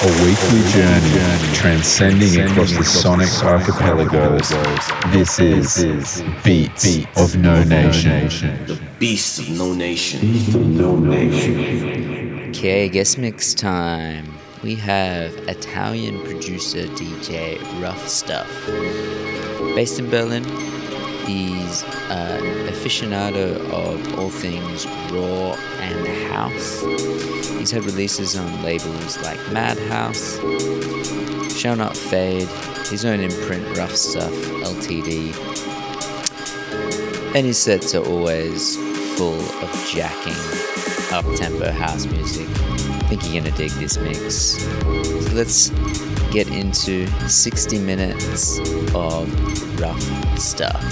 a weekly journey transcending across the sonic archipelagos. This is Beats of No Nation. The Beast of No Nation. Okay, guest mix time. We have Italian producer DJ Rough Stuff. Based in Berlin, he's an aficionado of all things raw and house. He's had releases on labels like Madhouse, Shall Not Fade, his own imprint Rough Stuff LTD. And his sets are always full of jacking up tempo house music. I think you're gonna dig this mix. So let's get into 60 minutes of rough stuff.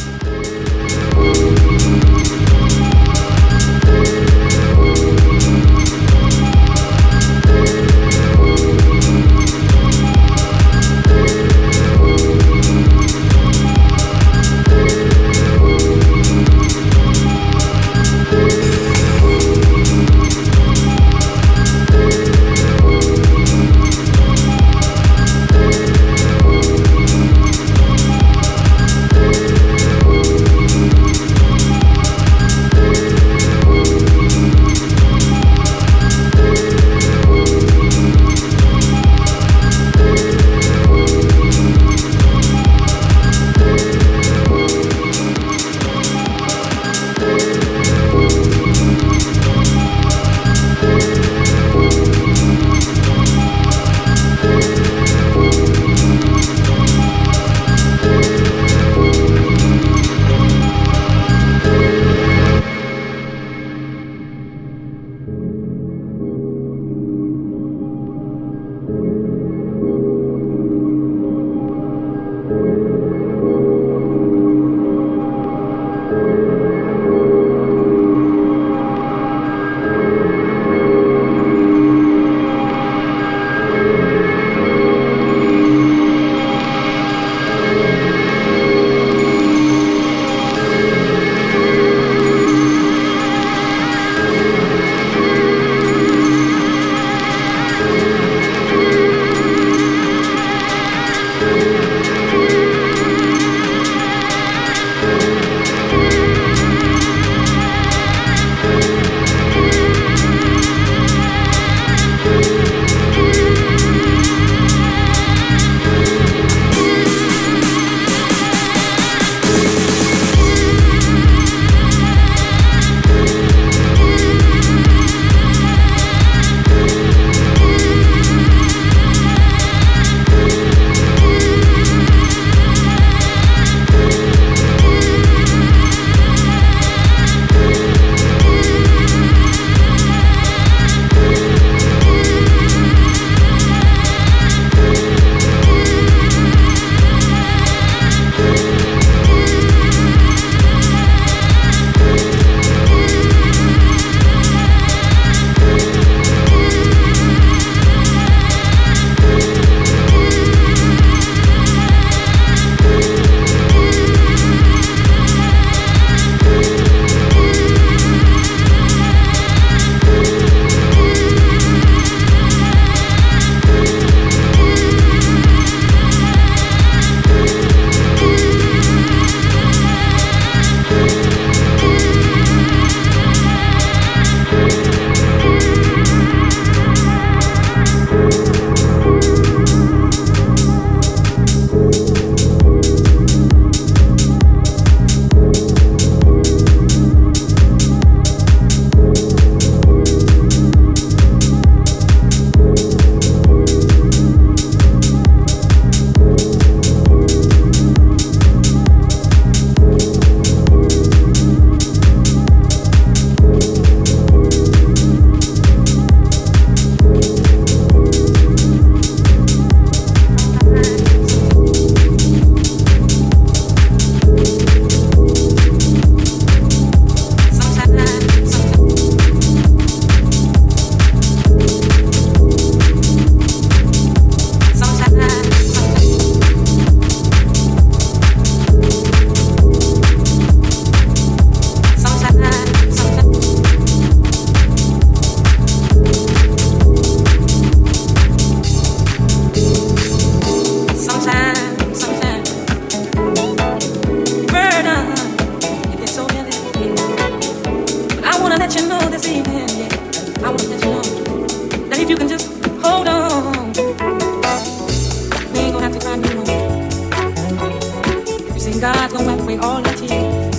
and God's gonna wipe away all the tears.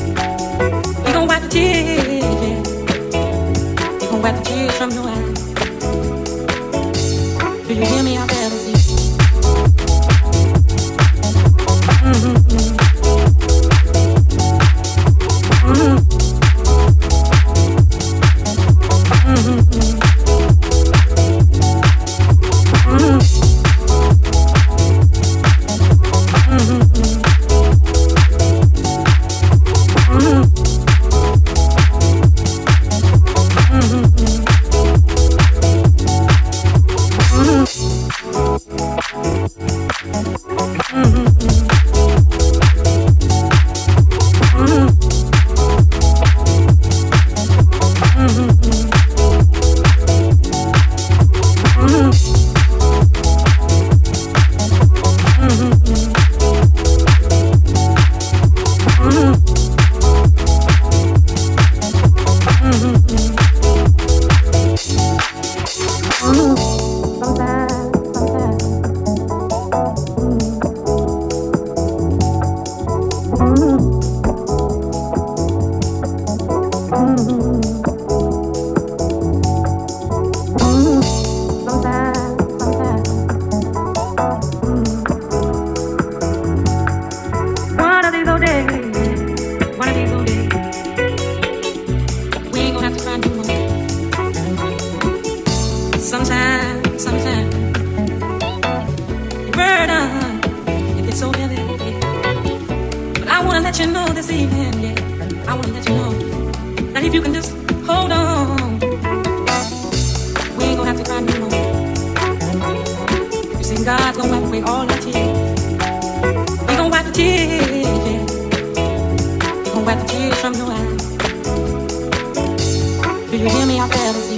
He gonna wipe the tears, yeah. He gonna wipe the tears from your eyes. so heavy. But I wanna let you know this evening, yeah. I wanna let you know that if you can just hold on, we ain't gonna have to cry no more. You see, God's gonna wipe away all our tears. We gonna wipe the tears, yeah. He gonna wipe the tears from your eyes. Do you hear me out there?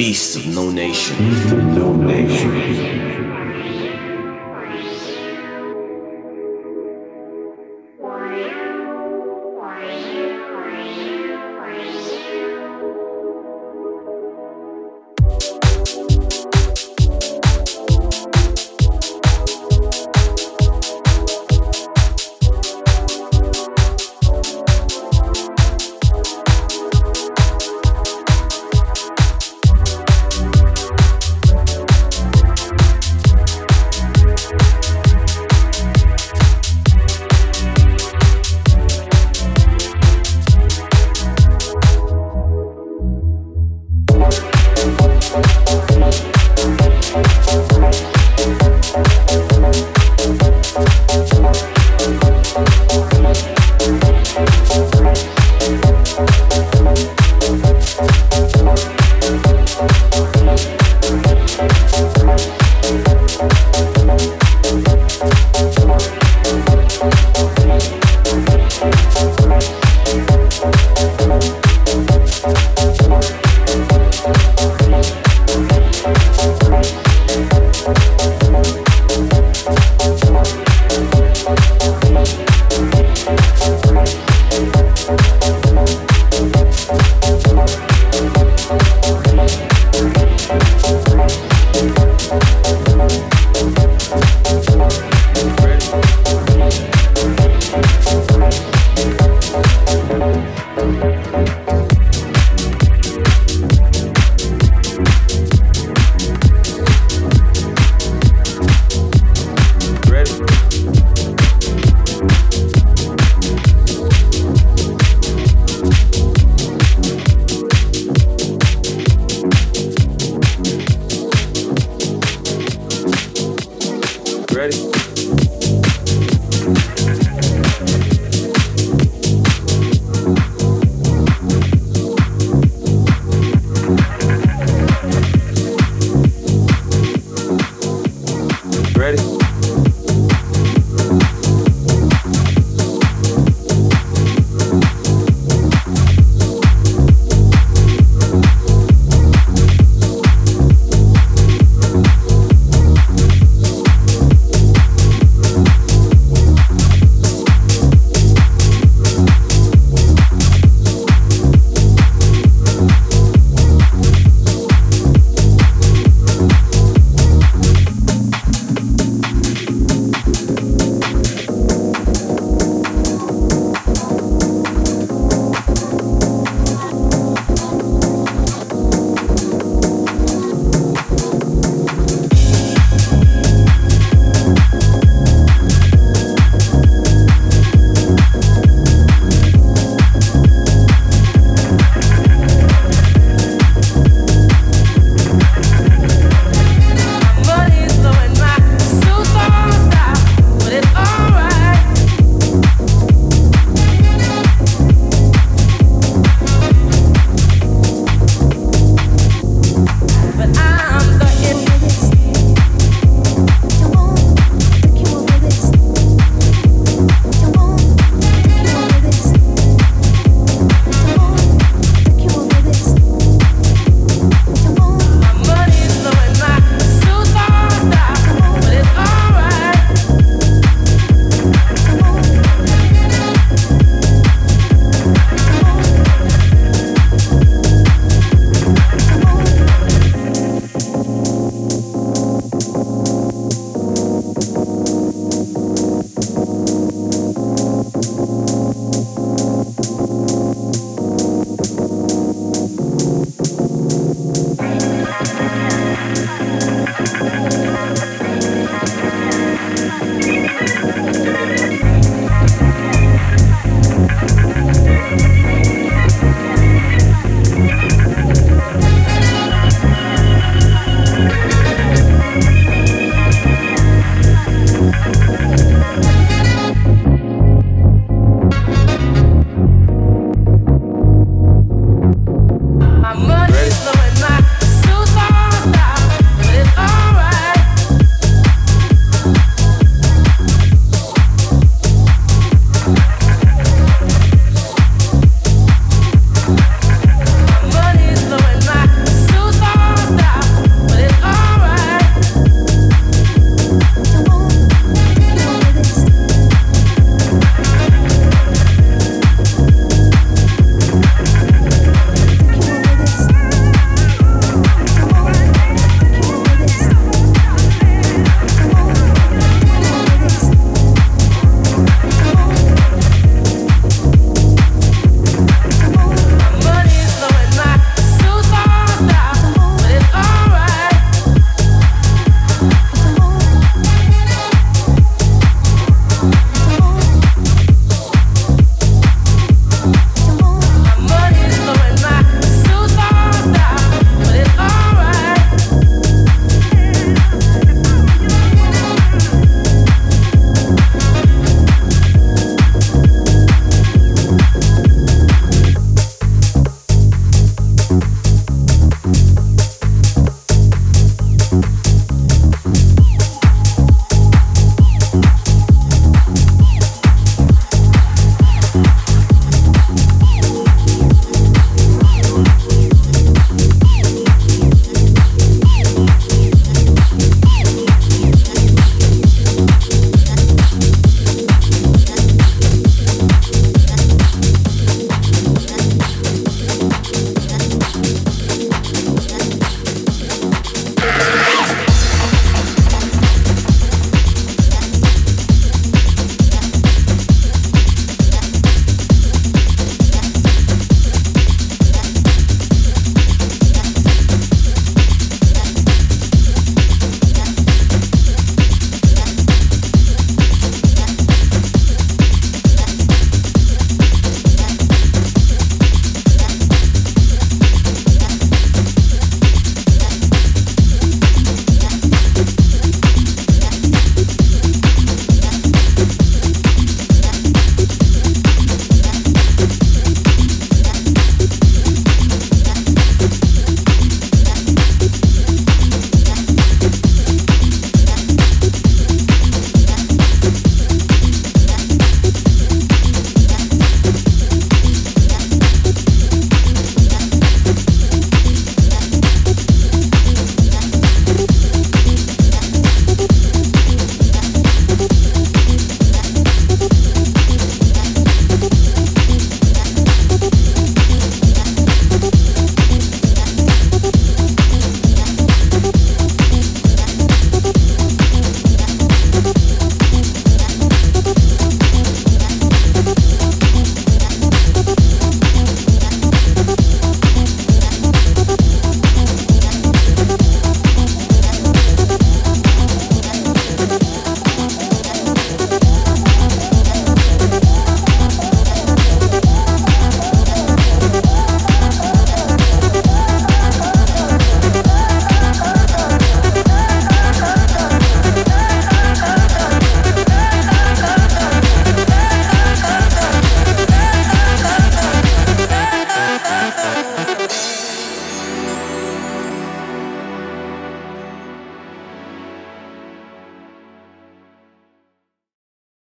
Beasts of no nation. No nation.